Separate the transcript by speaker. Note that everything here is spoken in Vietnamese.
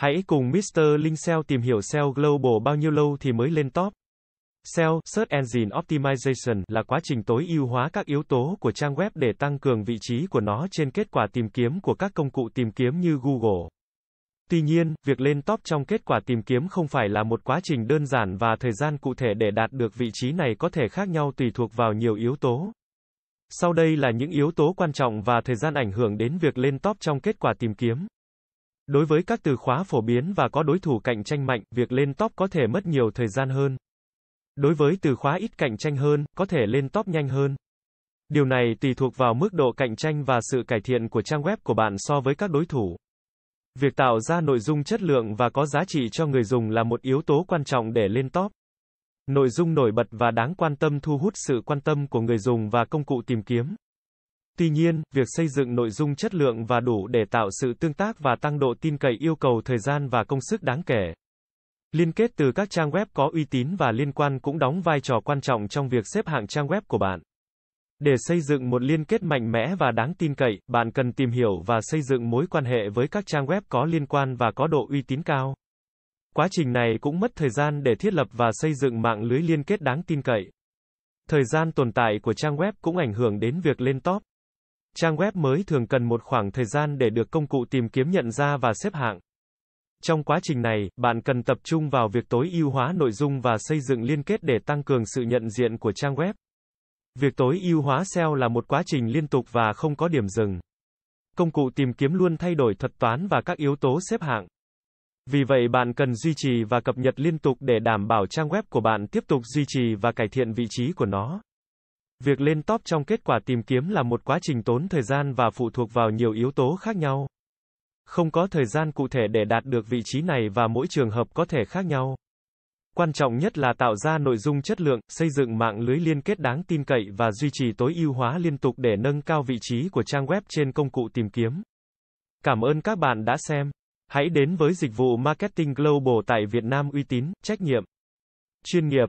Speaker 1: Hãy cùng Mr. Linh SEO tìm hiểu SEO Global bao nhiêu lâu thì mới lên top. SEO, Search Engine Optimization, là quá trình tối ưu hóa các yếu tố của trang web để tăng cường vị trí của nó trên kết quả tìm kiếm của các công cụ tìm kiếm như Google. Tuy nhiên, việc lên top trong kết quả tìm kiếm không phải là một quá trình đơn giản và thời gian cụ thể để đạt được vị trí này có thể khác nhau tùy thuộc vào nhiều yếu tố. Sau đây là những yếu tố quan trọng và thời gian ảnh hưởng đến việc lên top trong kết quả tìm kiếm. Đối với các từ khóa phổ biến và có đối thủ cạnh tranh mạnh, việc lên top có thể mất nhiều thời gian hơn. Đối với từ khóa ít cạnh tranh hơn, có thể lên top nhanh hơn. Điều này tùy thuộc vào mức độ cạnh tranh và sự cải thiện của trang web của bạn so với các đối thủ. Việc tạo ra nội dung chất lượng và có giá trị cho người dùng là một yếu tố quan trọng để lên top. Nội dung nổi bật và đáng quan tâm thu hút sự quan tâm của người dùng và công cụ tìm kiếm. Tuy nhiên, việc xây dựng nội dung chất lượng và đủ để tạo sự tương tác và tăng độ tin cậy yêu cầu thời gian và công sức đáng kể. Liên kết từ các trang web có uy tín và liên quan cũng đóng vai trò quan trọng trong việc xếp hạng trang web của bạn. Để xây dựng một liên kết mạnh mẽ và đáng tin cậy, bạn cần tìm hiểu và xây dựng mối quan hệ với các trang web có liên quan và có độ uy tín cao. Quá trình này cũng mất thời gian để thiết lập và xây dựng mạng lưới liên kết đáng tin cậy. Thời gian tồn tại của trang web cũng ảnh hưởng đến việc lên top. Trang web mới thường cần một khoảng thời gian để được công cụ tìm kiếm nhận ra và xếp hạng. Trong quá trình này, bạn cần tập trung vào việc tối ưu hóa nội dung và xây dựng liên kết để tăng cường sự nhận diện của trang web. Việc tối ưu hóa SEO là một quá trình liên tục và không có điểm dừng. Công cụ tìm kiếm luôn thay đổi thuật toán và các yếu tố xếp hạng. Vì vậy bạn cần duy trì và cập nhật liên tục để đảm bảo trang web của bạn tiếp tục duy trì và cải thiện vị trí của nó. Việc lên top trong kết quả tìm kiếm là một quá trình tốn thời gian và phụ thuộc vào nhiều yếu tố khác nhau. Không có thời gian cụ thể để đạt được vị trí này và mỗi trường hợp có thể khác nhau. Quan trọng nhất là tạo ra nội dung chất lượng, xây dựng mạng lưới liên kết đáng tin cậy và duy trì tối ưu hóa liên tục để nâng cao vị trí của trang web trên công cụ tìm kiếm. Cảm ơn các bạn đã xem. Hãy đến với dịch vụ Marketing Global tại Việt Nam uy tín, trách nhiệm, chuyên nghiệp.